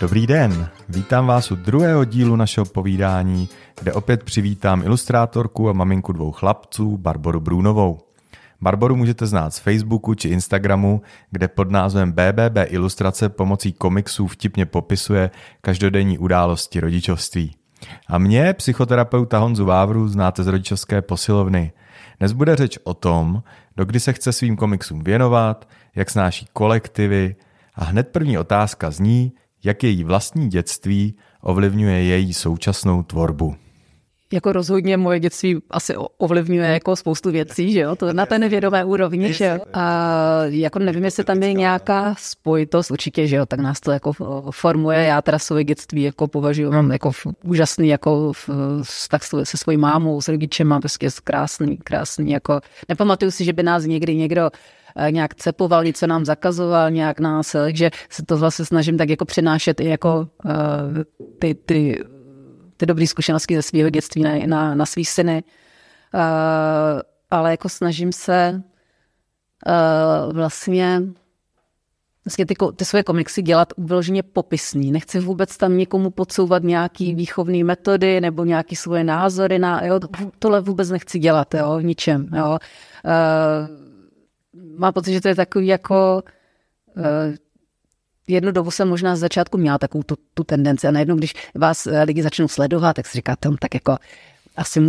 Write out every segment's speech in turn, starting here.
Dobrý den, vítám vás u druhého dílu našeho povídání, kde opět přivítám ilustrátorku a maminku dvou chlapců, Barboru Brůnovou. Barboru můžete znát z Facebooku či Instagramu, kde pod názvem BBB Ilustrace pomocí komiksů vtipně popisuje každodenní události rodičovství. A mě, psychoterapeuta Honzu Vávru, znáte z rodičovské posilovny. Dnes bude řeč o tom, dokdy se chce svým komiksům věnovat, jak snáší kolektivy a hned první otázka zní, jak její vlastní dětství ovlivňuje její současnou tvorbu jako rozhodně moje dětství asi ovlivňuje jako spoustu věcí, že jo, to na té nevědomé úrovni, že jo. A jako nevím, jestli tam je nějaká spojitost, určitě, že jo, tak nás to jako formuje. Já teda svoje dětství jako považuji, mám jako úžasný jako tak se svojí mámou, s rodičem, prostě krásný, krásný, jako nepamatuju si, že by nás někdy někdo nějak cepoval, něco nám zakazoval, nějak nás, takže se to vlastně snažím tak jako přenášet i jako uh, ty, ty ty dobré zkušenosti ze svého dětství na, na, na svý syny. Ale jako snažím se vlastně vlastně ty, ty svoje komiksy dělat vyloženě popisný. Nechci vůbec tam někomu podsouvat nějaký výchovné metody nebo nějaký svoje názory na, jo, tohle vůbec nechci dělat, jo, ničem, jo. Uh, mám pocit, že to je takový jako uh, jednu dobu jsem možná z začátku měla takovou tu, tu tendenci a najednou, když vás lidi začnou sledovat, tak si říkáte, tak jako asi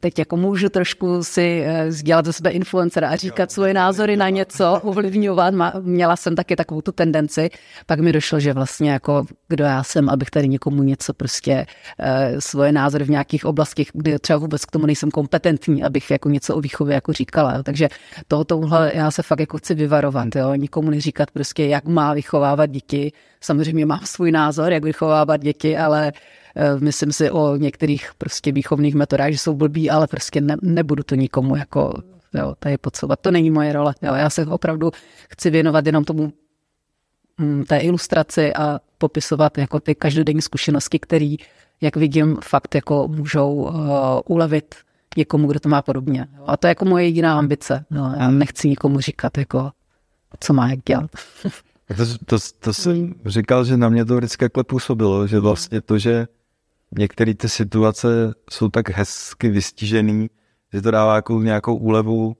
teď jako můžu trošku si sdělat eh, ze sebe influencera a říkat svoje názory na něco, ovlivňovat. Měla jsem taky takovou tu tendenci. Pak mi došlo, že vlastně jako kdo já jsem, abych tady někomu něco prostě eh, svoje názory v nějakých oblastech, kde třeba vůbec k tomu nejsem kompetentní, abych jako něco o výchově jako říkala. Takže toho tohle já se fakt jako chci vyvarovat. Jo? Nikomu neříkat prostě, jak má vychovávat děti. Samozřejmě mám svůj názor, jak vychovávat děti, ale Eh, myslím si o některých prostě výchovných metodách, že jsou blbý, ale prostě ne, nebudu to nikomu jako jo, tady podsouvat. To není moje role. Jo. Já se opravdu chci věnovat jenom tomu mm, té ilustraci a popisovat jako ty každodenní zkušenosti, které, jak vidím, fakt jako můžou uh, ulevit někomu, kdo to má podobně. A to je jako moje jediná ambice. No, já nechci nikomu říkat, jako, co má jak dělat. To, to, to jsem říkal, že na mě to vždycky takhle působilo, že vlastně to, že některé ty situace jsou tak hezky vystižený, že to dává jako nějakou úlevu,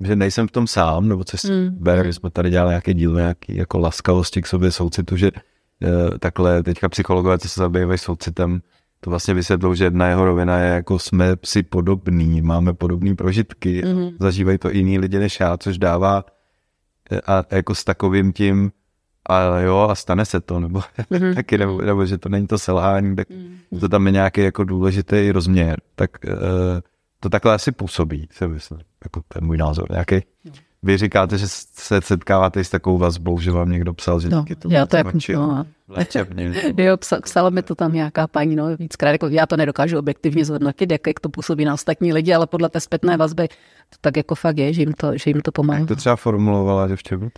že nejsem v tom sám, nebo co si mm. ber, jsme tady dělali nějaké díl, nějaký jako laskavosti k sobě, soucitu, že e, takhle teďka psychologové, co se zabývají soucitem, to vlastně vysvětlou, že jedna jeho rovina je jako jsme si podobní, máme podobné prožitky, mm. zažívají to jiní lidi než já, což dává a jako s takovým tím a jo, a stane se to, nebo mm-hmm. taky, nebo, nebo že to není to selhání, tak mm-hmm. to tam je nějaký jako důležitý rozměr, tak uh, to takhle asi působí, se myslím, jako to je můj názor, nějaký. No. Vy říkáte, že se setkáváte s takovou vazbou, že vám někdo psal, že no, to já to jako, no, jo, psala mi to tam nějaká paní, no, víckrát, jako já to nedokážu objektivně zhodnotit, jak, jak to působí na ostatní lidi, ale podle té zpětné vazby to tak jako fakt je, že jim to, že jim to pomáhá. Jak to třeba formulovala, že v čem?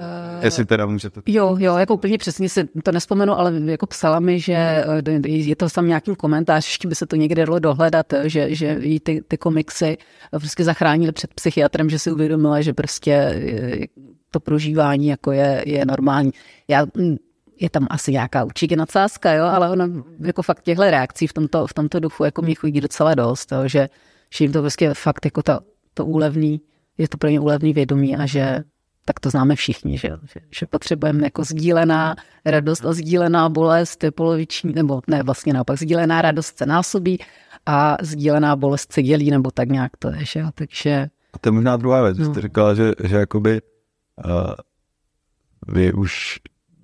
Uh, Jestli teda můžete. Jo, jo, jako úplně přesně si to nespomenu, ale jako psala mi, že eh, je to tam nějaký komentář, ještě by se to někde dalo dohledat, že, že jí ty, ty komiksy prostě zachránili před psychiatrem, že si uvědomila, že prostě eh, to prožívání jako je, je normální. Já, hm, je tam asi nějaká určitě nadsázka, jo, ale ona jako fakt těchto reakcí v tomto, v tomto duchu jako mě chodí docela dost, jo, že, že jim to prostě fakt jako to, to úlevný, je to pro ně úlevný vědomí a že tak to známe všichni, že, že, že potřebujeme jako sdílená radost a sdílená bolest je poloviční, nebo ne, vlastně naopak, sdílená radost se násobí a sdílená bolest se dělí, nebo tak nějak to je, že? takže... A to je možná druhá věc, no. jste říkala, že, že jakoby uh, vy už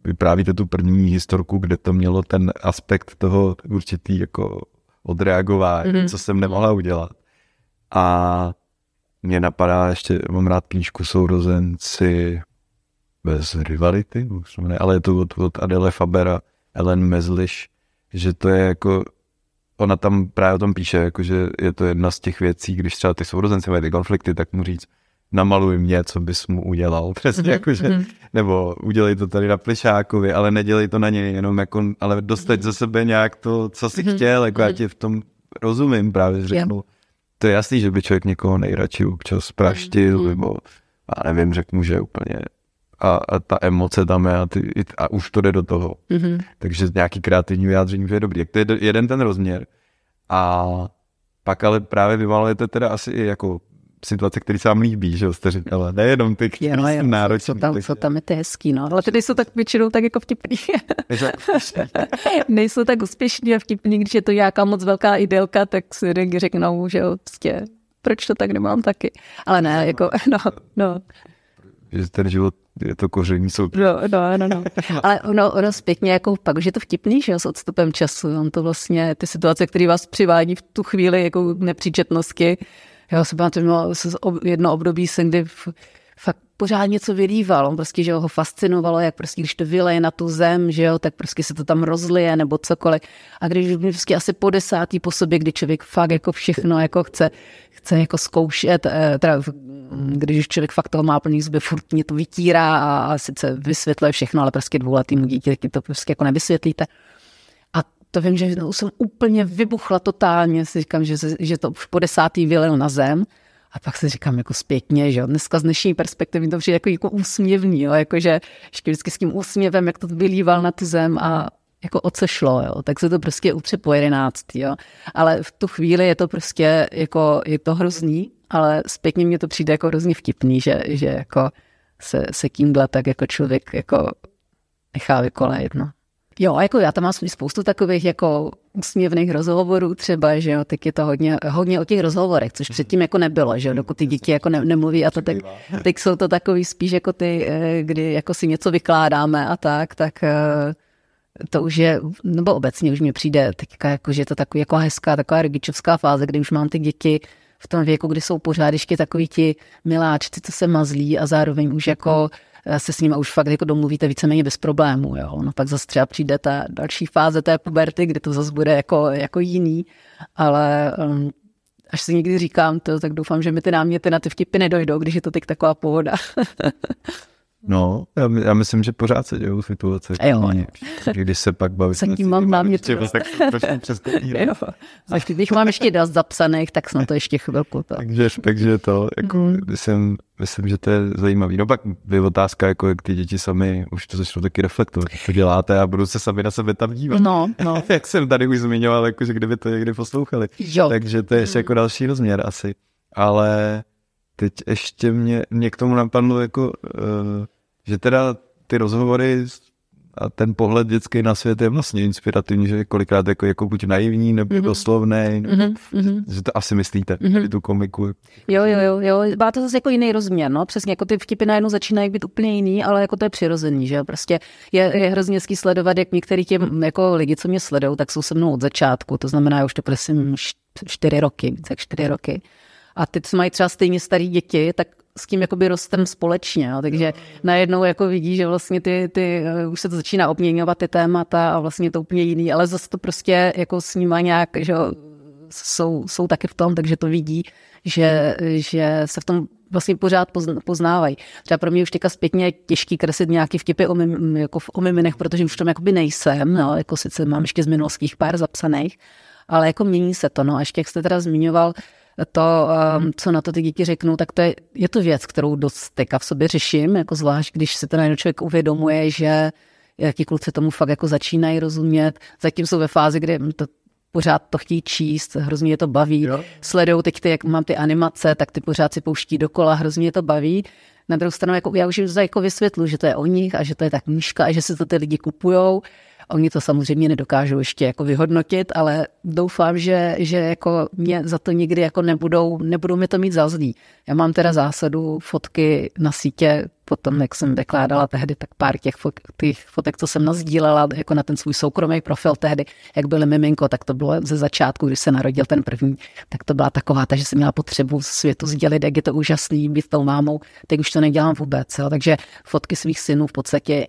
vyprávíte tu první historku, kde to mělo ten aspekt toho určitý jako odreagování, mm-hmm. co jsem nemohla udělat. A mě napadá ještě, mám rád knížku Sourozenci bez rivality, ale je to od, od Adele Fabera, Ellen Mezliš, že to je jako, ona tam právě o tom píše, jako že je to jedna z těch věcí, když třeba ty sourozenci mají ty konflikty, tak mu říct, namaluj mě, co bys mu udělal, přesně mm-hmm. jako, že, mhm. nebo udělej to tady na plišákovi, ale nedělej to na něj, jenom jako, ale dostat ze sebe nějak to, co jsi mm-hmm. chtěl, jako já mhm. ti v tom rozumím, právě řeknu. Yeah to je jasný, že by člověk někoho nejradši občas praštil, mm. nebo já nevím, řeknu, že úplně a, a ta emoce tam je a, ty, a už to jde do toho. Mm-hmm. Takže nějaký kreativní vyjádření je dobrý. Jak to je jeden ten rozměr. A pak ale právě vyvalujete teda asi i jako situace, které se vám líbí, že jste říkala, nejenom ty, které no, jsou náročné. Co tam, co tam je to hezký, no. Ale ty jsou tak většinou tak jako vtipný. nejsou tak úspěšní a vtipný, když je to nějaká moc velká idylka, tak si řeknou, že jo, prostě, proč to tak nemám taky. Ale ne, jako, no, no. Že ten život je to koření jsou. No, no, no, no. Ale ono, ono zpětně, jako pak už je to vtipný, že jo, s odstupem času. On to vlastně, ty situace, které vás přivádí v tu chvíli jako nepříčetnosti, já si pamatuju, jedno období jsem, kdy fakt pořád něco vylíval. On prostě, že ho fascinovalo, jak prostě, když to vyleje na tu zem, že jo, tak prostě se to tam rozlije nebo cokoliv. A když prostě asi po desátý po sobě, kdy člověk fakt jako všechno jako chce, chce jako zkoušet, eh, teda když člověk fakt toho má plný zuby, furt mě to vytírá a, a sice vysvětluje všechno, ale prostě dvouletýmu dítě to prostě jako nevysvětlíte to vím, že jsem úplně vybuchla totálně, si říkám, že, že to už po desátý vylil na zem. A pak si říkám jako zpětně, že jo, dneska z dnešní perspektivy to přijde jako, jako úsměvný, jo, jako že ještě vždycky s tím úsměvem, jak to vylíval na tu zem a jako ocešlo, jo, tak se to prostě utře po jedenáctý, jo. Ale v tu chvíli je to prostě jako, je to hrozný, ale zpětně mně to přijde jako hrozně vtipný, že, že jako se, se tímhle tak jako člověk jako nechá vykolejit, no. Jo, jako já tam mám spoustu takových jako úsměvných rozhovorů třeba, že jo, tak je to hodně, hodně o těch rozhovorech, což předtím jako nebylo, že jo, dokud ty děti jako ne, nemluví a to tak, teď jsou to takový spíš jako ty, eh, kdy jako si něco vykládáme a tak, tak eh, to už je, nebo obecně už mi přijde teďka jako, že je to takový jako hezká, taková rodičovská fáze, kdy už mám ty děti v tom věku, kdy jsou pořád ještě takový ti miláčci, co se mazlí a zároveň už jako se s nimi už fakt jako domluvíte víceméně bez problémů. Jo. No pak zase třeba přijde ta další fáze té puberty, kdy to zase bude jako, jako jiný, ale um, až si někdy říkám to, tak doufám, že mi ty náměty na ty vtipy nedojdou, když je to teď taková pohoda. No, já, já myslím, že pořád se dějou situace. Jo. Když se pak baví. Se tím mám námět. jo. A když mám ještě dost zapsaných, tak snad to ještě chvilku. To. takže, takže to, jako, mm. myslím, myslím, že to je zajímavý. No pak je otázka, jako jak ty děti sami už to začnou taky reflektovat, co děláte a budou se sami na sebe tam dívat. No, no. jak jsem tady už zmiňoval, jako, že kdyby to někdy poslouchali. Jo. Takže to je ještě jako další rozměr asi. Ale teď ještě mě, mě k tomu napadlo jako uh, že teda ty rozhovory a ten pohled dětský na svět je vlastně inspirativní, že kolikrát jako, jako buď naivní nebo mm-hmm. doslovný, mm-hmm. že to asi myslíte, mm-hmm. tu komiku. Jo, jo, jo, jo, má to zase jako jiný rozměr, no, přesně, jako ty vtipy najednou začínají být úplně jiný, ale jako to je přirozený, že prostě je, je hrozně hezký sledovat, jak některý těm jako lidi, co mě sledují, tak jsou se mnou od začátku, to znamená, už to prosím čtyři roky, více jak čtyři roky. A ty, co mají třeba stejně starý děti, tak s tím jakoby rostem společně, jo. takže najednou jako vidí, že vlastně ty, ty, uh, už se to začíná obměňovat ty témata a vlastně to úplně jiný, ale zase to prostě jako s nima nějak, že jsou, jsou taky v tom, takže to vidí, že, že se v tom vlastně pořád poznávají. Třeba pro mě už teďka zpětně je těžký kreslit nějaký vtipy o, mim, jako o miminech, protože už tam jakoby nejsem, no, jako sice mám ještě z minulských pár zapsaných, ale jako mění se to. No a ještě jak jste teda zmiňoval, to, um, co na to ty děti řeknou, tak to je, je to věc, kterou dost teďka v sobě řeším, jako zvlášť, když se ten najednou člověk uvědomuje, že ti kluci tomu fakt jako začínají rozumět. Zatím jsou ve fázi, kdy to pořád to chtějí číst, hrozně je to baví. Sledují teď ty, jak mám ty animace, tak ty pořád si pouští dokola, hrozně je to baví. Na druhou stranu, jako, já už jim to jako vysvětlu, že to je o nich a že to je tak knížka a že si to ty lidi kupujou Oni to samozřejmě nedokážou ještě jako vyhodnotit, ale doufám, že, že jako mě za to nikdy jako nebudou, nebudou mi to mít za zlý. Já mám teda zásadu fotky na sítě, potom, jak jsem vykládala tehdy, tak pár těch, fot, těch fotek, co jsem nazdílela jako na ten svůj soukromý profil tehdy, jak byly miminko, tak to bylo ze začátku, když se narodil ten první, tak to byla taková, takže jsem měla potřebu světu sdělit, jak je to úžasný být tou mámou, teď už to nedělám vůbec, jo. takže fotky svých synů v podstatě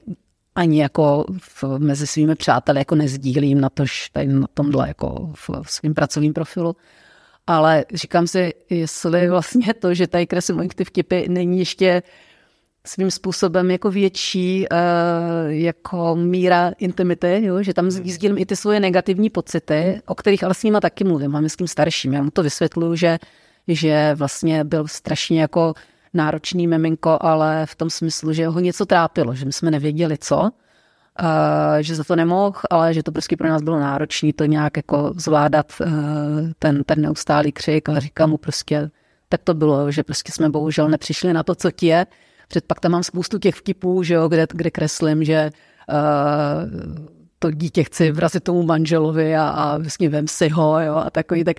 ani jako v, mezi svými přáteli jako nezdílím na, tož, tady na tomhle jako v, v svým pracovním profilu. Ale říkám si, jestli vlastně to, že tady kreslím ty vtipy, není ještě svým způsobem jako větší uh, jako míra intimity, jo? že tam sdílím i ty svoje negativní pocity, o kterých ale s nima taky mluvím, mám s tím starším. Já mu to vysvětluju, že, že vlastně byl strašně jako náročný miminko, ale v tom smyslu, že ho něco trápilo, že my jsme nevěděli co, uh, že za to nemohl, ale že to prostě pro nás bylo náročné to nějak jako zvládat uh, ten, ten neustálý křik a říkám mu prostě, tak to bylo, že prostě jsme bohužel nepřišli na to, co ti je. Před pak tam mám spoustu těch vtipů, že jo, kde, kde kreslím, že uh, to dítě chci vrazit tomu manželovi a, a vlastně vem si ho jo, a takový, tak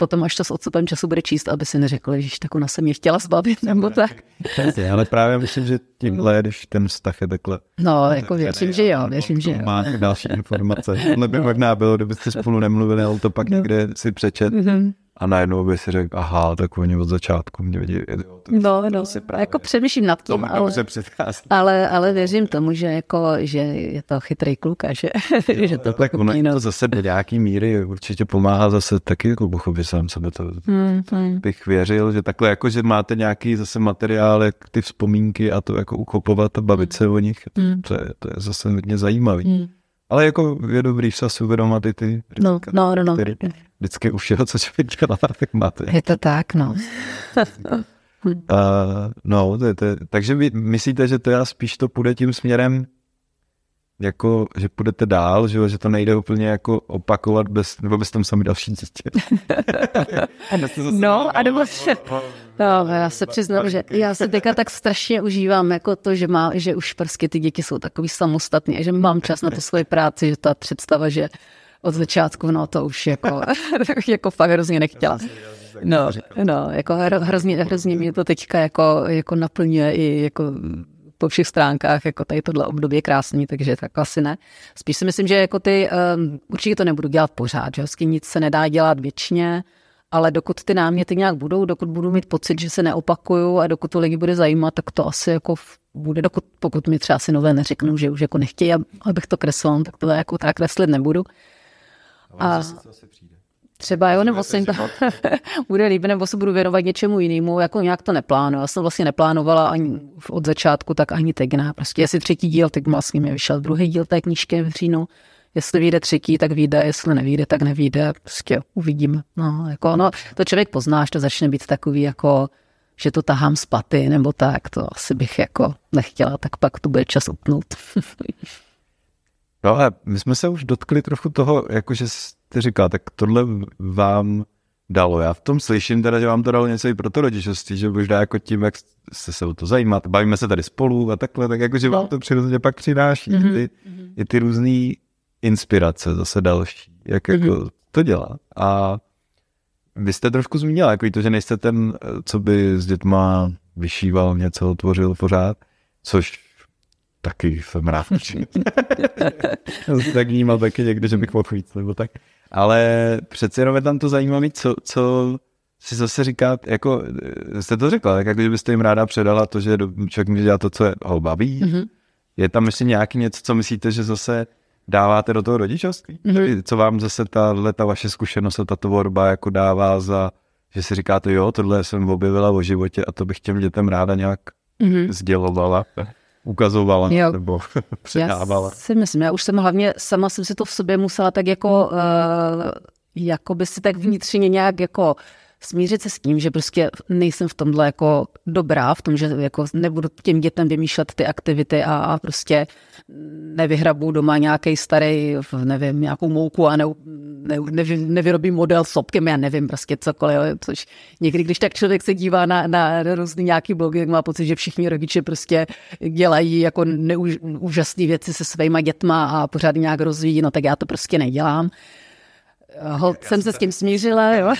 potom až to s odstupem času bude číst, aby si neřekl, že tak ona se mě chtěla zbavit, nebo tak. ale právě myslím, že tímhle, když ten vztah je takhle. No, jako věřím, že jo, věřím, že jo. Má další informace. Tohle by možná bylo, kdybyste spolu nemluvili, ale to pak no. někde si přečet. A najednou by si řekl, aha, tak oni od začátku mě vidí. No, no, právě, jako přemýšlím nad tím, ale, ale, ale, věřím tomu, že, jako, že je to chytrý kluk a že, jo, že to tak ono to zase do nějaký míry určitě pomáhá zase taky jako pochopit sám sebe. To hmm, hmm. bych věřil, že takhle jako, že máte nějaký zase materiál, jak ty vzpomínky a to jako uchopovat a bavit se o nich, hmm. to, je, to je zase hodně zajímavý. Hmm. Ale jako je dobrý se asi uvědomit i ty no, no, no, no. Který vždycky u všeho, co člověk dělá, tak máte. Je to tak, no. uh, no, to, to, takže vy myslíte, že to já spíš to půjde tím směrem, jako, že půjdete dál, že, že to nejde úplně jako opakovat bez, nebo bez tam sami další dítě. no, a nebo se, no, já se přiznám, že já se teďka tak strašně užívám, jako to, že, má, že už prostě ty děti jsou takový samostatný a že mám čas na to svoji práci, že ta představa, že od začátku, no to už jako, jako fakt hrozně nechtěla. No, no, jako hrozně, hrozně mě to teďka jako, jako naplňuje i jako po všech stránkách, jako tady tohle období je krásný, takže tak asi ne. Spíš si myslím, že jako ty, um, určitě to nebudu dělat pořád, že vlastně nic se nedá dělat věčně, ale dokud ty náměty nějak budou, dokud budu mít pocit, že se neopakuju a dokud to lidi bude zajímat, tak to asi jako bude, dokud, pokud mi třeba si nové neřeknou, že už jako nechtějí, abych to kreslil, tak to jako tak kreslit nebudu. A třeba jo, nebo se jim to bude líbit, nebo se budu věnovat něčemu jinému, jako nějak to neplánuju. Já jsem vlastně neplánovala ani od začátku, tak ani teď ne. Prostě jestli třetí díl, tak vlastně mi vyšel druhý díl té knížky v říjnu. Jestli vyjde třetí, tak vyjde, jestli nevyjde, tak nevyjde. Prostě uvidím. No, jako, no, to člověk pozná, až to začne být takový jako že to tahám z paty, nebo tak, to asi bych jako nechtěla, tak pak to bude čas utnout. No a my jsme se už dotkli trochu toho, jakože jste říkal, tak tohle vám dalo. Já v tom slyším teda, že vám to dalo něco i pro to rodičovství, že možná jako tím, jak jste se o to zajímat, bavíme se tady spolu a takhle, tak jakože vám no. to přirozeně pak přináší mm-hmm. ty, mm-hmm. i ty různé inspirace zase další, jak mm-hmm. jako to dělá. A vy jste trošku zmínila, jako to, že nejste ten, co by s dětma vyšíval něco, tvořil pořád, což taky jsem rád. tak vnímal taky někdy, že bych mohl víc, nebo tak. Ale přece jenom je tam to zajímavé, co, co si zase říkat, jako jste to řekla, tak jako kdybyste jim ráda předala to, že člověk může dělat to, co ho baví. Mm-hmm. Je tam ještě nějaký něco, co myslíte, že zase dáváte do toho rodičovství? Mm-hmm. Co vám zase ta, ta vaše zkušenost a ta tvorba jako dává za, že si říkáte, jo, tohle jsem objevila o životě a to bych těm dětem ráda nějak mm-hmm. sdělovala ukazovala jo. nebo předávala. Já si myslím, já už jsem hlavně, sama jsem si to v sobě musela tak jako, uh, jako by si tak vnitřně nějak jako smířit se s tím, že prostě nejsem v tomhle jako dobrá, v tom, že jako nebudu těm dětem vymýšlet ty aktivity a, a prostě nevyhrabu doma nějaký starý, nevím, nějakou mouku a ne, ne, ne, nevyrobím model sopkem, já nevím, prostě cokoliv, což někdy, když tak člověk se dívá na, na různý nějaký blogy, tak má pocit, že všichni rodiče prostě dělají jako úžasné věci se svýma dětma a pořád nějak rozvíjí, no tak já to prostě nedělám. Hold jsem se s tím smířila, jo.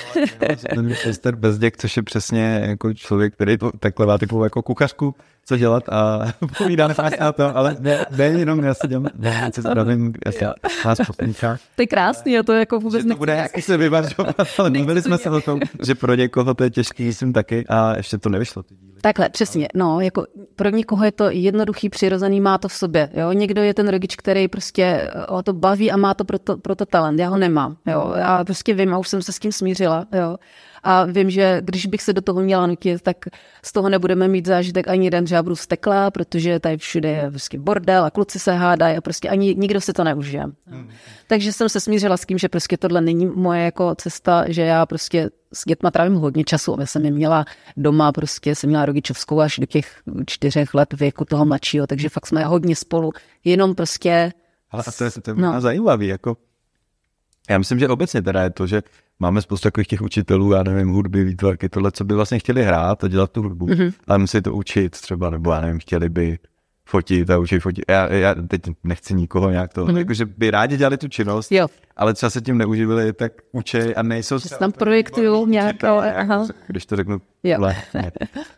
Ester Bezděk, což je přesně jako člověk, který to takhle má takovou jako kuchařku, co dělat a povídá na to, ale ne, ne jenom já se dělám, ne, se zdravím, já se vás. To je krásný, a to jako vůbec to bude jak se vyvařovat, ale mluvili jsme se o tom, že pro někoho to je těžký, jsem taky a ještě to nevyšlo. Ty díly. Takhle, přesně, no, jako pro někoho je to jednoduchý, přirozený, má to v sobě, jo, někdo je ten rodič, který prostě o to baví a má to pro to, pro to talent, já ho nemám, jo, já prostě vím a už jsem se s tím smířila, jo, A vím, že když bych se do toho měla nutit, tak z toho nebudeme mít zážitek ani jeden, že já budu steklá, protože tady všude je prostě bordel a kluci se hádají a prostě ani nikdo si to neužije. Hmm. Takže jsem se smířila s tím, že prostě tohle není moje jako cesta, že já prostě s dětma trávím hodně času. Já jsem je měla doma, prostě jsem měla rodičovskou až do těch čtyřech let věku toho mladšího, takže fakt jsme hodně spolu, jenom prostě... Ale a to je, to je no. zajímavý, jako já myslím, že obecně teda je to, že máme spoustu takových těch učitelů, já nevím, hudby, výtvarky, tohle, co by vlastně chtěli hrát a dělat tu hudbu, mm-hmm. ale musí to učit třeba, nebo já nevím, chtěli by fotit a učit fotit. Já, já teď nechci nikoho nějak to, mm-hmm. jakože by rádi dělali tu činnost, jo. ale třeba se tím neuživili, tak učej a nejsou... Že tam projektují nějakou... Aha. Když to řeknu le,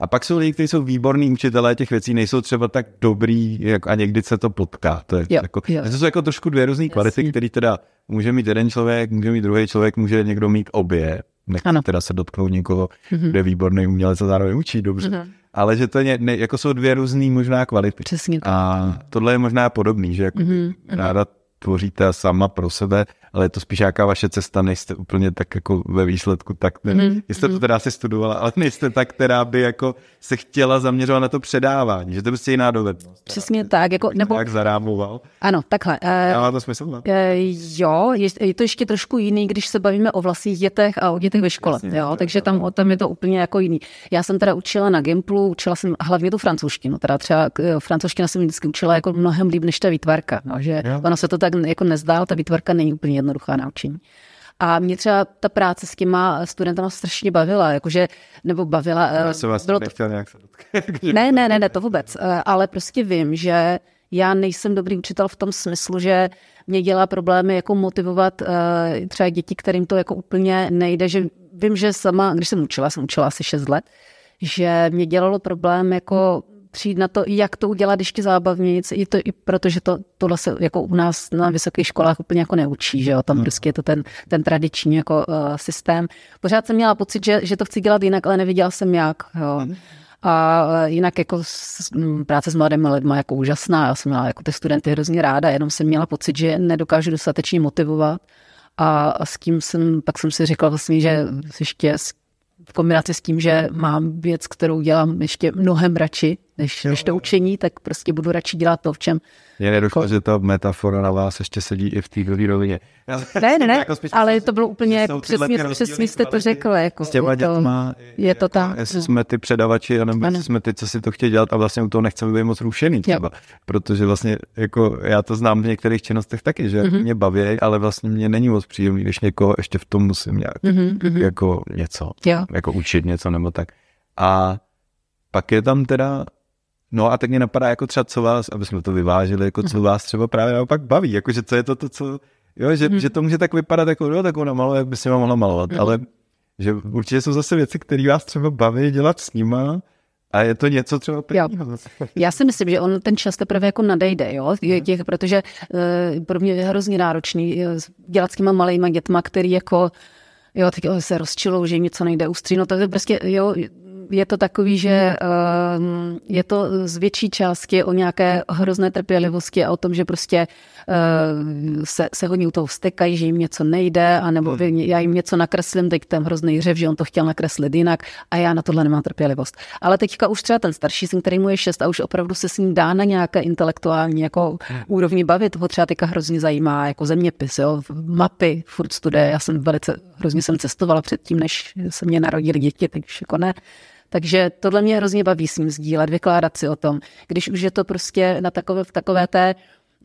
A pak jsou lidi, kteří jsou výborní učitelé těch věcí, nejsou třeba tak dobrý jak, a někdy se to potká. To, je jo, jako, jo. to jsou jako trošku dvě různé kvality, které teda může mít jeden člověk, může mít druhý člověk, může někdo mít obě. Nechci teda se dotknout někoho, mm-hmm. kde je výborný umělec a zároveň učí dobře. Mm-hmm ale že to je, ne, jako jsou dvě různé možná kvality. Přesně. A tohle je možná podobný, že jako mm-hmm. ráda tvoříte sama pro sebe, ale je to spíš nějaká vaše cesta, nejste úplně tak jako ve výsledku, tak ne, mm-hmm. jste to mhm. teda asi studovala, ale nejste tak, která by jako se chtěla zaměřovat na to předávání, že to je prostě jiná dovednost. Přesně tak. Jako, nebo... Jak zarámoval. ano, takhle. Uh, Má to smysl? Uh, jo, je, je, to ještě trošku jiný, když se bavíme o vlastních dětech a o dětech ve škole, Jasně, jo, takže tam, tam je to úplně jako jiný. Já jsem teda učila na Gimplu, učila jsem hlavně tu francouzštinu, teda třeba francouzština jsem vždycky učila jako mnohem líp než ta výtvarka, no, že jo. ono se to tak jako nezdá, ta výtvarka není úplně jednoduchá na učení. A mě třeba ta práce s těma studentama strašně bavila, jakože, nebo bavila. Já eh, jsem vás bylo to... nějak se ne, ne, ne, ne, to vůbec. Eh, ale prostě vím, že já nejsem dobrý učitel v tom smyslu, že mě dělá problémy jako motivovat uh, třeba děti, kterým to jako úplně nejde, že vím, že sama, když jsem učila, jsem učila asi 6 let, že mě dělalo problém jako přijít na to, jak to udělat ještě zábavnějíc, i to i protože to, tohle se jako u nás na vysokých školách úplně jako neučí, že jo, tam hmm. prostě je to ten, ten tradiční jako uh, systém. Pořád jsem měla pocit, že, že to chci dělat jinak, ale neviděla jsem jak, jo. Hmm. A eh, jinak jako s, práce s mladými lidmi jako úžasná, já jsem měla jako ty studenty hrozně ráda, jenom jsem měla pocit, že nedokážu dostatečně motivovat. A, a s tím jsem, pak jsem si řekla vlastně, že ještě v kombinaci s tím, že mám věc, kterou dělám ještě mnohem radši, než, než to učení, tak prostě budu radši dělat to, v čem mě nedošlo, že ta metafora na vás ještě sedí i v té rovině. Ne, ne, ne, jako ale to bylo úplně, přesně, přesně jste to řekl. Jako, s těma dětma, je to tak. Jestli no. jsme ty předavači, anebo jestli jsme ty, co si to chtějí dělat a vlastně u toho nechceme být moc rušený třeba. Jo. Protože vlastně, jako já to znám v některých činnostech taky, že mm-hmm. mě baví, ale vlastně mě není moc příjemný, když někoho ještě v tom musím nějak, mm-hmm. jako něco, jo. jako učit něco nebo tak. A pak je tam teda No a tak mě napadá, jako třeba co vás, aby jsme to vyvážili, jako co mhm. vás třeba právě naopak baví, jakože co je to, to co, jo, že, hmm. že to může tak vypadat, jako jo, tak ona maluje, jak by si mohla malovat, hmm. ale že určitě jsou zase věci, které vás třeba baví dělat s nima, a je to něco třeba pěkného. Já si myslím, že on ten čas teprve jako nadejde, jo? Mhm. Těch, protože uh, pro mě je hrozně náročný uh, dělat s těma malýma dětma, který jako jo, teď se rozčilou, že jim něco nejde ustří, no to je prostě, jo, je to takový, že uh, je to z větší části o nějaké hrozné trpělivosti a o tom, že prostě uh, se, se hodně u toho vstekají, že jim něco nejde, anebo hmm. já jim něco nakreslím, teď ten hrozný řev, že on to chtěl nakreslit jinak a já na tohle nemám trpělivost. Ale teďka už třeba ten starší syn, který mu je šest a už opravdu se s ním dá na nějaké intelektuální jako hmm. úrovni bavit, ho třeba teďka hrozně zajímá, jako zeměpis, jo, mapy, furt studuje, já jsem velice, hrozně jsem cestovala předtím, než se mě narodili děti, takže jako ne. Takže tohle mě hrozně baví s ním sdílet, vykládat si o tom. Když už je to prostě na takové, v takové té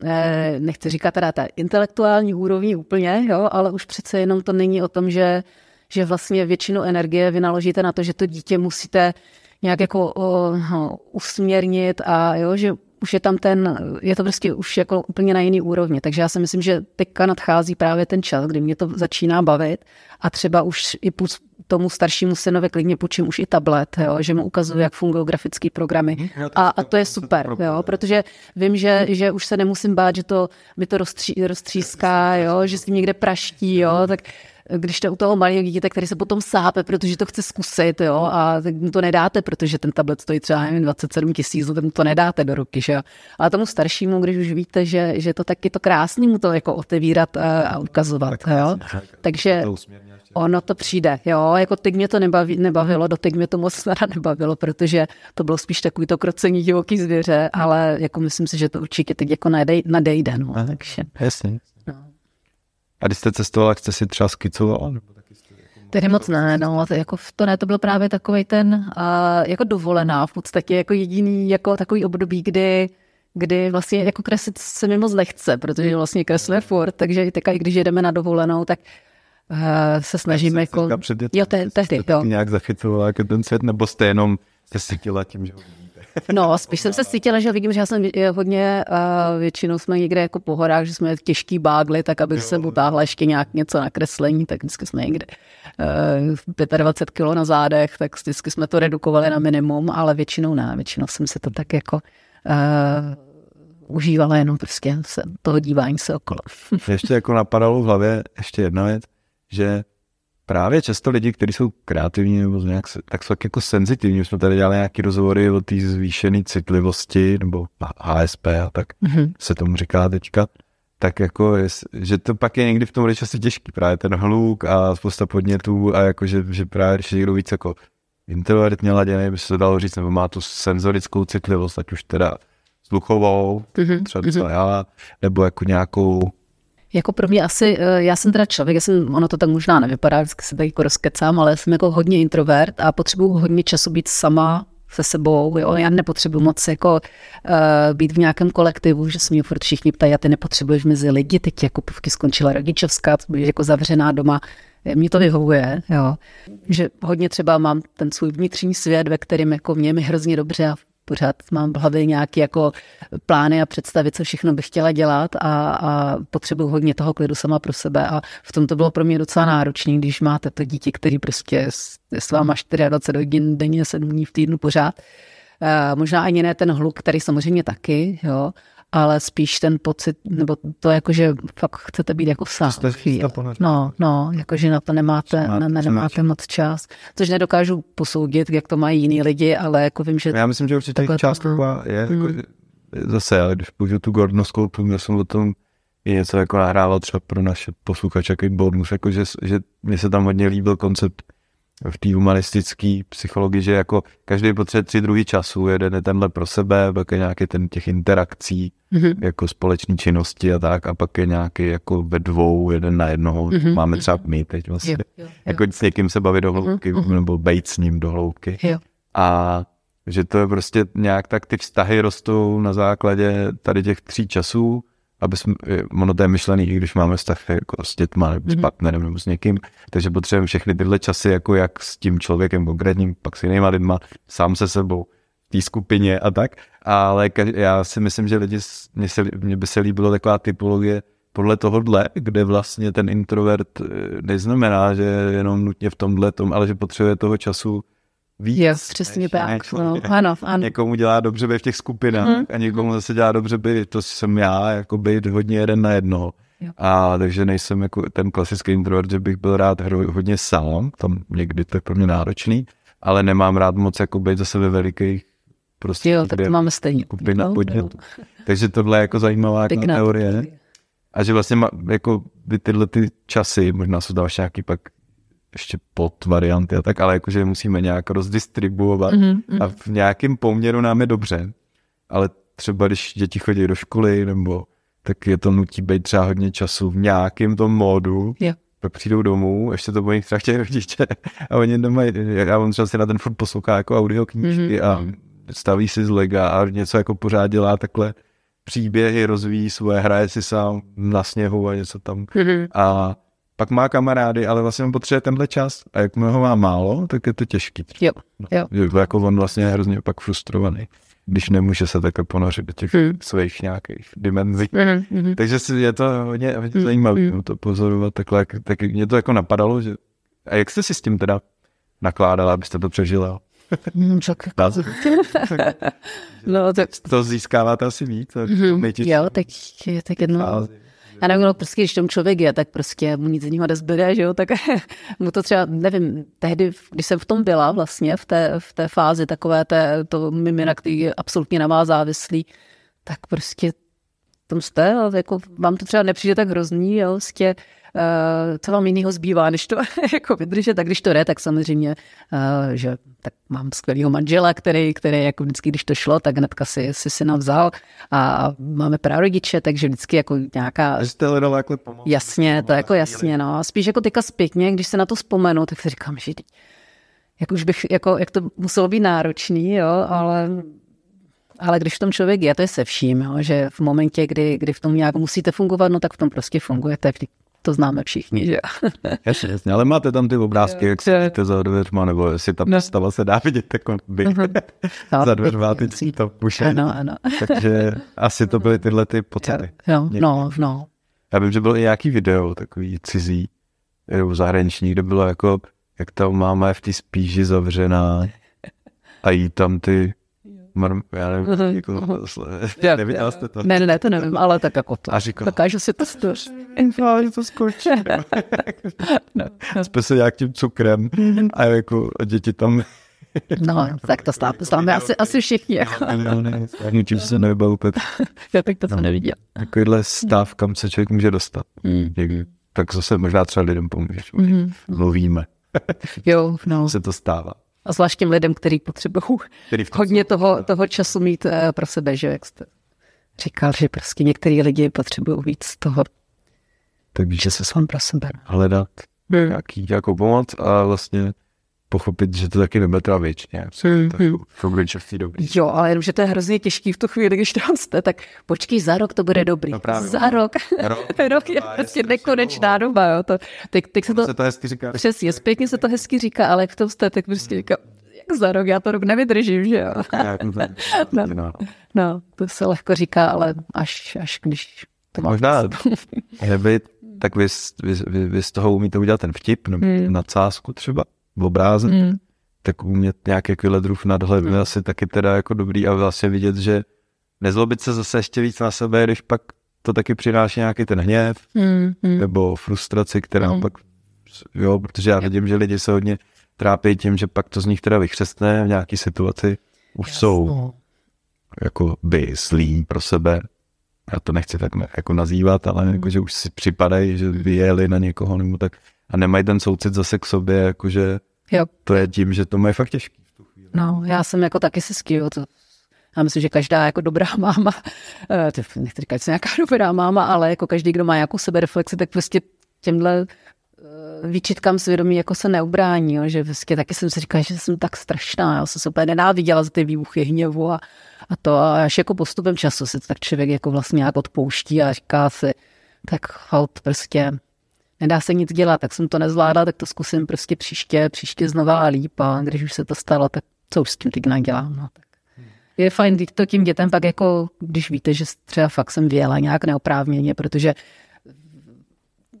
eh, nechci říkat teda té intelektuální úrovni úplně, jo, ale už přece jenom to není o tom, že, že vlastně většinu energie vynaložíte na to, že to dítě musíte nějak jako o, no, usměrnit a jo, že už je tam ten, je to prostě už jako úplně na jiný úrovni. Takže já si myslím, že teďka nadchází právě ten čas, kdy mě to začíná bavit a třeba už i tomu staršímu synovi klidně půjčím už i tablet, jo, že mu ukazuju, jak fungují grafické programy. Mhm. A, a to je super, jo, protože vím, že, že už se nemusím bát, že to mi to roztří, roztříská, jo, že si někde praští, jo, tak když jste u toho malého dítěte, který se potom sápe, protože to chce zkusit, jo, a tak mu to nedáte, protože ten tablet stojí třeba nevím, 27 tisíc, tak mu to nedáte do ruky, že jo. Ale tomu staršímu, když už víte, že, že to taky to krásný mu to jako otevírat a, a ukazovat, jo. Takže Ono to přijde, jo, jako teď mě to nebaví, nebavilo, doteď mě to moc nebavilo, protože to bylo spíš takový to krocení divoký zvěře, ale jako myslím si, že to určitě teď jako nadej, nadejde, no, takže. Jasně. A když jste cestovala, jste si třeba skicovala? Tedy moc ne, no, to, jako to ne, to byl právě takový ten, uh, jako dovolená v podstatě, jako jediný, jako takový období, kdy kdy vlastně jako kreslit se mi moc nechce, protože vlastně kreslíme furt, takže teď, když jedeme na dovolenou, tak uh, se snažíme jako... Jo, te, tehdy, jo. nějak zachycovala jako ten svět, nebo jste jenom se cítila tím, že No, spíš jsem se cítila, že vidím, že já jsem hodně, uh, většinou jsme někde jako po horách, že jsme těžký bágli, tak abych se utáhla ještě nějak něco na kreslení, tak vždycky jsme někde uh, 25 kg na zádech, tak vždycky jsme to redukovali na minimum, ale většinou ne, většinou jsem se to tak jako uh, užívala jenom prostě se, toho dívání se okolo. ještě jako napadalo v hlavě ještě jedna věc, že právě často lidi, kteří jsou kreativní nebo nějak, tak jsou jako senzitivní. Jsme tady dělali nějaký rozhovory o té zvýšené citlivosti nebo HSP a tak mm-hmm. se tomu říká teďka. Tak jako, je, že to pak je někdy v tom bude asi těžký, právě ten hluk a spousta podnětů a jako, že, že právě když je někdo víc jako introvertně laděný, by se to dalo říct, nebo má tu senzorickou citlivost, ať už teda sluchovou, mm-hmm. třeba mm-hmm. já, nebo jako nějakou jako pro mě asi, eh, já jsem teda člověk, já jsem, ono to tak možná nevypadá, vždycky se tak jako rozkecám, ale jsem jako hodně introvert a potřebuji hodně času být sama se sebou, jo, já nepotřebuji moc jako uh, být v nějakém kolektivu, že se mě furt všichni ptají, a ty nepotřebuješ mezi lidi, teď jako půvky skončila rodičovská, budeš jako zavřená doma, mě to vyhovuje, jo. Že hodně třeba mám ten svůj vnitřní svět, ve kterém jako mě mi hrozně dobře a pořád mám v hlavě nějaké jako plány a představy, co všechno bych chtěla dělat a, a potřebuji hodně toho klidu sama pro sebe a v tom to bylo pro mě docela náročné, když máte to dítě, který prostě s váma 24 hodin denně, 7 dní v týdnu pořád. Uh, možná ani ne ten hluk, který samozřejmě taky, jo, ale spíš ten pocit, nebo to jako, že fakt chcete být jako sám. No, no, jakože na to nemáte, na, ne, nemáte moc čas, což nedokážu posoudit, jak to mají jiní lidi, ale jako vím, že... Já myslím, že určitě část to... je, jako, hmm. zase, ale když použiju tu Gordonovskou já jsem o tom i něco jako nahrával třeba pro naše posluchače, jako bonus, jako že, že mně se tam hodně líbil koncept v té humanistické psychologii, že jako každý potřebuje tři druhy času, jeden je tenhle pro sebe, pak je nějaký ten těch interakcí, mm-hmm. jako společné činnosti a tak, a pak je nějaký jako ve dvou, jeden na jednoho, mm-hmm. máme třeba my teď vlastně, jo, jo, jo. jako s někým se bavit do hloubky, mm-hmm. nebo bejt s ním do hloubky. Jo. A že to je prostě nějak tak ty vztahy rostou na základě tady těch tří časů aby jsme, ono to je myšlený, i když máme vztah jako s dětma nebo s mhm. partnerem nebo s někým, takže potřebujeme všechny tyhle časy, jako jak s tím člověkem konkrétním, pak s jinýma lidma, sám se sebou, v té skupině a tak, ale já si myslím, že lidi, mně, se, mně by se líbilo taková typologie podle tohohle, kde vlastně ten introvert eh, neznamená, že jenom nutně v tomhle tom, ale že potřebuje toho času víc. Jo, přesně tak. No, ano, ano. Někomu dělá dobře být v těch skupinách mm. a někomu zase dělá dobře být, to jsem já, jako být hodně jeden na jedno. Jo. A takže nejsem jako ten klasický introvert, že bych byl rád hodně sám, tam někdy to je pro mě náročný, ale nemám rád moc jako být zase ve velikých prostě. Jo, tak to máme stejně. Skupina no, Takže tohle je jako zajímavá jako teorie. A že vlastně má, jako by tyhle ty časy, možná jsou další nějaký pak ještě pod varianty a tak, ale jakože musíme nějak rozdistribuovat mm-hmm. a v nějakém poměru nám je dobře, ale třeba když děti chodí do školy nebo tak je to nutí být třeba hodně času v nějakém tom módu, yeah. pak přijdou domů, ještě to bojí třeba chtějí rodiče a oni doma, a on třeba si na ten furt poslouchá jako audioknížky mm-hmm. a staví si z lega a něco jako pořád dělá takhle příběhy, rozvíjí svoje, hraje si sám na sněhu a něco tam mm-hmm. a pak má kamarády, ale vlastně on potřebuje tenhle čas a jak ho má málo, tak je to těžký. Jo, jo. No, jako on vlastně je hrozně pak frustrovaný, když nemůže se takhle ponořit do těch hmm. svých nějakých dimenzí. Hmm. Takže je to hodně, hodně hmm. zajímavé hmm. to pozorovat takhle, tak mě to jako napadalo, že a jak jste si s tím teda nakládala, abyste to přežila? Hmm, no, tak... To získáváte asi víc. Mm-hmm. Jo, tak, tak jedno. Fázi já nevím, no, prostě když tam člověk je, tak prostě mu nic z něho nezbyde, že jo, tak mu to třeba, nevím, tehdy, když jsem v tom byla vlastně, v té, v té fázi takové té, to mimina, který je absolutně na vás závislý, tak prostě tom jste, jako vám to třeba nepřijde tak hrozný, jo, vlastně, uh, co vám jinýho zbývá, než to jako vydržet, tak když to jde, tak samozřejmě, uh, že tak mám skvělého manžela, který, který jako vždycky, když to šlo, tak hnedka si, si syna vzal a máme prarodiče, takže vždycky jako nějaká... Jste hledal takhle pomoc. Jasně, to jako jasně, no. A spíš jako teďka zpětně, když se na to vzpomenu, tak si říkám, že jak už bych, jako, jak to muselo být náročný, jo, ale ale když v tom člověk je, to je se vším, jo, že v momentě, kdy, kdy v tom nějak musíte fungovat, no tak v tom prostě fungujete. To známe všichni, že Jasně, jasně, ale máte tam ty obrázky, jak se za dveřma, nebo jestli ta no. postava se dá vidět, jako by uh-huh. za dveřma ty to puše. Ano, ano. Takže asi to byly tyhle ty pocity. Jo, no, no. Já vím, že bylo i nějaký video, takový cizí, nebo zahraniční, kde bylo jako, jak ta máma je v té spíži zavřená a jí tam ty Mar, já nevím, uh-huh. jako, já, neviděl jste to? Ne, ne, to nevím, ale tak jako to. A říkal, dokážu si to stoř. že to skočí. no. Jsme se nějak tím cukrem a jako děti tam No, tak to stáváme asi, asi všichni. Jako. No, ne, ne, čím se nevybavu, Petr. Já tak to no. jsem neviděl. Takovýhle stav, kam se člověk může dostat. Mm. Tak zase možná třeba lidem pomůžeš. Mm. Mluvíme. jo, no. Se to stává. A zvlášť těm lidem, kteří potřebují hodně toho, toho času mít uh, pro sebe, že jak jste říkal, že prostě některý lidi potřebují víc toho Takže se sám pro sebe. Hledat hmm. nějaký, nějakou pomoc a vlastně pochopit, že to taky nebude trvá věčně. To bude častý dobrý. Jo, ale jenom, že to je hrozně těžký v tu chvíli, když tam jste, tak počkej, za rok to bude dobrý. No právě, za rok. Rok, rok je prostě nekonečná doba. Jo. To, teď, teď se to, se to hezky říká. Přesně, zpětně se to hezky říká, ale jak to jste, tak prostě říká, jak za rok, já to rok nevydržím, že jo. no, no, to se lehko říká, ale až, až když to Možná, by, tak vy, vy, vy, vy, z toho umíte udělat ten vtip, nebo hmm. nadsázku třeba v obrázek, mm. tak umět nějaký takovýhle druh nadhled mm. asi taky teda jako dobrý a vlastně vidět, že nezlobit se zase ještě víc na sebe, když pak to taky přináší nějaký ten hněv mm. nebo frustraci, která mm. pak, jo, protože já vidím, že lidi se hodně trápí tím, že pak to z nich teda vychřestne v nějaký situaci. Už Jasno. jsou jako by slí pro sebe. Já to nechci tak jako nazývat, ale mm. jako, že už si připadají, že vyjeli na někoho nebo tak a nemají ten soucit zase k sobě, jakože Jo. To je tím, že to mají fakt těžký v tu chvíli. No, já jsem jako taky se skvěl. To, já myslím, že každá jako dobrá máma, eh, nechci říkat, že jsem nějaká dobrá máma, ale jako každý, kdo má nějakou sebereflexi, tak prostě těmhle eh, výčitkám svědomí jako se neubrání, jo, že vlastně taky jsem si říkala, že jsem tak strašná, já jsem se úplně nenáviděla za ty výbuchy hněvu a, a to a až jako postupem času se tak člověk jako vlastně nějak odpouští a říká si, tak halt prostě nedá se nic dělat, tak jsem to nezvládla, tak to zkusím prostě příště, příště znova a líp a když už se to stalo, tak co už s tím teď nadělám. No, tak. Je fajn to tím dětem pak jako, když víte, že třeba fakt jsem věla nějak neoprávněně, protože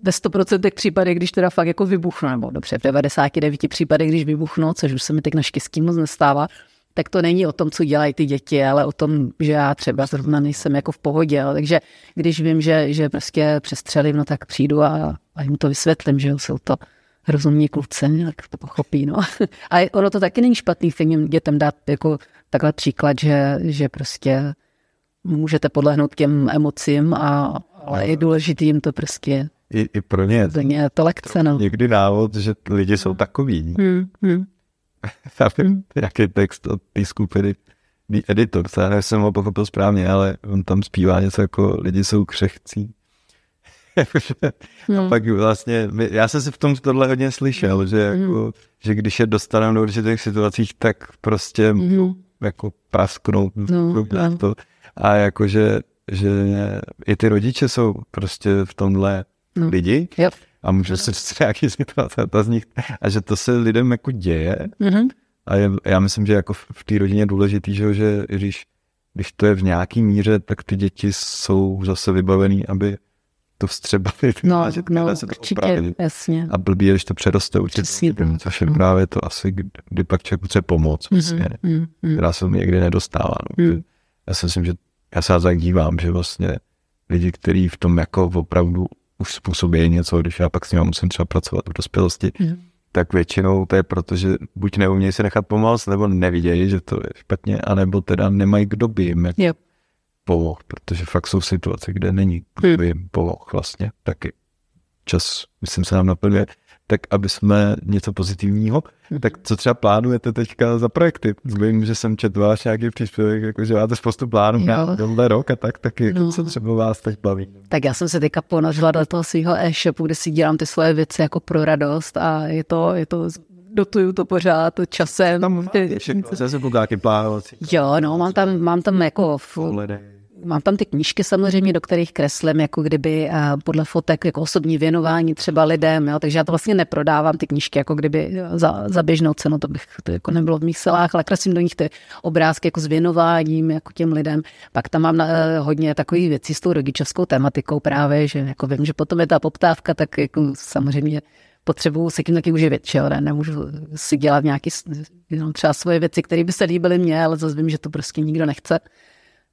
ve 100% případech, když teda fakt jako vybuchnu, nebo dobře, v 99 případech, když vybuchnu, což už se mi teď naštěstí moc nestává, tak to není o tom, co dělají ty děti, ale o tom, že já třeba zrovna nejsem jako v pohodě. Jo. Takže když vím, že, že prostě přestřelím, no tak přijdu a, a jim to vysvětlím, že jsou to rozumní kluci, tak to pochopí. No. A ono to taky není špatný těm dětem dát jako takhle příklad, že, že prostě můžete podlehnout těm emocím, a, ale je důležité jim to prostě i, i pro ně. Pro ně to lekce, no. Někdy návod, že lidi jsou takový. Hmm, hmm. já vím, jaký text od té skupiny The Editor, já nevím, jsem ho pochopil správně, ale on tam zpívá něco jako lidi jsou křehcí. no. A pak vlastně, já jsem si v tom tohle hodně slyšel, že, jako, mm. že když je dostaneme do určitých situacích, tak prostě mm. jako prasknout no, no. to. A jakože že i ty rodiče jsou prostě v tomhle no. lidi. Yep a může se říct nějaký nich, a že to se lidem jako děje. Mm-hmm. A je, já myslím, že jako v, té rodině je důležitý, že, že když, když to je v nějaký míře, tak ty děti jsou zase vybavený, aby to vstřebali. No, že no se to určitě, jasně. A blbý, když to přeroste určitě. Což je mm. právě to asi, kdy pak člověk chce pomoct, mm-hmm. vlastně, mm-hmm. která se mi někdy nedostává. No. Mm. Já si myslím, že já se tak dívám, že vlastně lidi, kteří v tom jako opravdu už způsobí něco, když já pak s ním musím třeba pracovat v dospělosti, mm. tak většinou to je proto, že buď neumějí se nechat pomoct, nebo nevidějí, že to je špatně, anebo teda nemají kdo by jim jako poloh, protože fakt jsou situace, kde není jim poloh vlastně taky. Čas, myslím, se nám naplňuje. Tak aby jsme něco pozitivního, tak co třeba plánujete teďka za projekty? Vím, že jsem četl váš nějaký příspěvek, jako že máte spoustu plánů na tenhle rok a tak, tak no. co třeba vás teď baví? Tak já jsem se teďka ponořila do toho svého e-shopu, kde si dělám ty svoje věci jako pro radost a je to, je to dotuju to pořád časem. Tam všechno, se nějaký plánovací. Jo, no, mám tam, mám tam jako Mám tam ty knížky samozřejmě, do kterých kreslím, jako kdyby uh, podle fotek jako osobní věnování třeba lidem, jo, takže já to vlastně neprodávám ty knížky, jako kdyby za, za běžnou cenu, to bych to jako nebylo v mých silách, ale kreslím do nich ty obrázky jako s věnováním jako těm lidem. Pak tam mám uh, hodně takových věcí s tou rodičovskou tematikou právě, že jako vím, že potom je ta poptávka, tak jako samozřejmě potřebuju se tím taky uživit, že jo, ne? nemůžu si dělat nějaký, jenom třeba svoje věci, které by se líbily mně, ale zase vím, že to prostě nikdo nechce.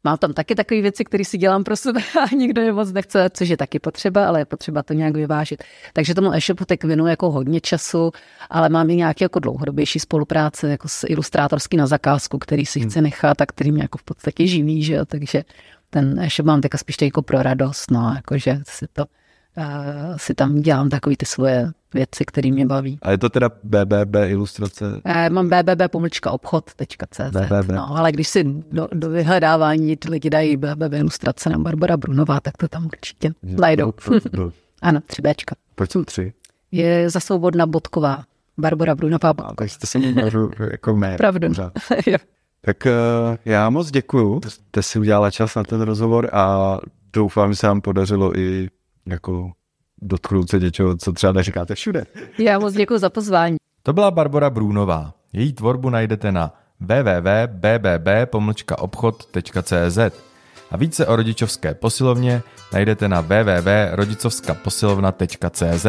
Mám tam taky takové věci, které si dělám pro sebe a nikdo je moc nechce, což je taky potřeba, ale je potřeba to nějak vyvážit. Takže tomu e-shopu teď věnuju jako hodně času, ale mám i nějaké jako dlouhodobější spolupráce jako s ilustrátorský na zakázku, který si chce nechat a který mě jako v podstatě živí, že jo? takže ten e-shop mám teďka spíš jako pro radost, no, jakože si to si tam dělám takový ty svoje věci, které mě baví. A je to teda BBB ilustrace? Já mám BBB pomlčka obchod.cz, BBB. no, ale když si do, do vyhledávání ty lidi dají BBB ilustrace nebo Barbara Brunová, tak to tam určitě najdou. ano, tři Bčka. Proč jsou tři? Je za svobodna bodková. Barbara Brunová. A, takže to se mi jako mé. Pravdu. tak uh, já moc děkuju, jste si udělala čas na ten rozhovor a doufám, že se vám podařilo i jako dotknout se něčeho, co třeba neříkáte všude. Já moc děkuji za pozvání. To byla Barbara Brůnová. Její tvorbu najdete na www.bbb.obchod.cz a více o rodičovské posilovně najdete na www.rodičovskaposilovna.cz.